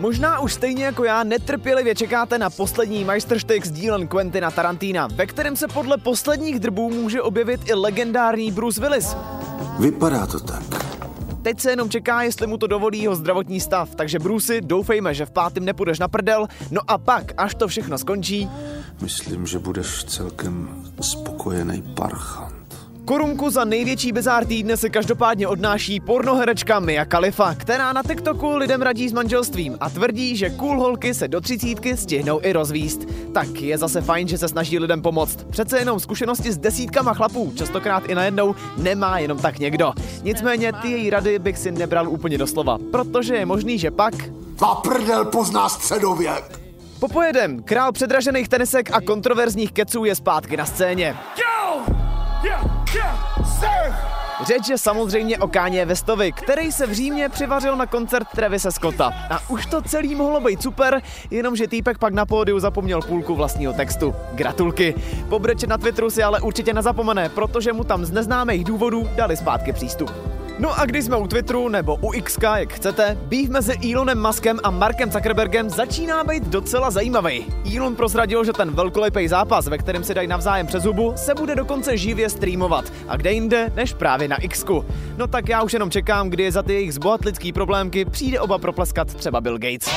Možná už stejně jako já netrpělivě čekáte na poslední Meisterstück s dílem Quentina Tarantina, ve kterém se podle posledních drbů může objevit i legendární Bruce Willis. Vypadá to tak. Teď se jenom čeká, jestli mu to dovolí jeho zdravotní stav, takže Brucey, doufejme, že v pátém nepůjdeš na prdel, no a pak, až to všechno skončí, Myslím, že budeš celkem spokojený parchant. Korunku za největší bizár týdne se každopádně odnáší pornoherečka Mia Khalifa, která na TikToku lidem radí s manželstvím a tvrdí, že cool holky se do třicítky stihnou i rozvíst. Tak je zase fajn, že se snaží lidem pomoct. Přece jenom zkušenosti s desítkama chlapů, častokrát i najednou, nemá jenom tak někdo. Nicméně ty její rady bych si nebral úplně doslova, protože je možný, že pak A prdel pozná středověk. Popojedem, král předražených tenisek a kontroverzních keců je zpátky na scéně. Řeč je samozřejmě o Káně Vestovi, který se v Římě přivařil na koncert Travise Scotta. A už to celý mohlo být super, jenomže týpek pak na pódiu zapomněl půlku vlastního textu. Gratulky. Pobreče na Twitteru si ale určitě nezapomene, protože mu tam z neznámých důvodů dali zpátky přístup. No a když jsme u Twitteru nebo u X, jak chcete, býv mezi Elonem Muskem a Markem Zuckerbergem začíná být docela zajímavý. Elon prozradil, že ten velkolepý zápas, ve kterém si dají navzájem přes hubu, se bude dokonce živě streamovat. A kde jinde, než právě na X. No tak já už jenom čekám, kdy za ty jejich zbohatlidský problémky přijde oba propleskat třeba Bill Gates.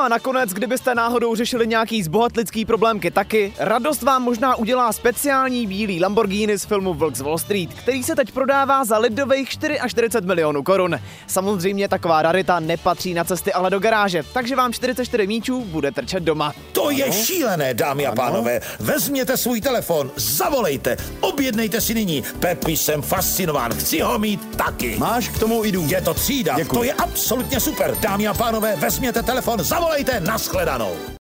No a nakonec, kdybyste náhodou řešili nějaký zbohatlický problémky taky, radost vám možná udělá speciální bílý Lamborghini z filmu Vlk z Wall Street, který se teď prodává za lidových 44 milionů korun. Samozřejmě taková rarita nepatří na cesty, ale do garáže, takže vám 44 míčů bude trčet doma. To je šílené, dámy a pánové. Vezměte svůj telefon, zavolejte, objednejte si nyní. Pepi, jsem fascinován, chci ho mít taky. Máš k tomu i důvod. Je to třída, Děkuji. to je absolutně super. Dámy a pánové, vezměte telefon, zavolejte, nashledanou.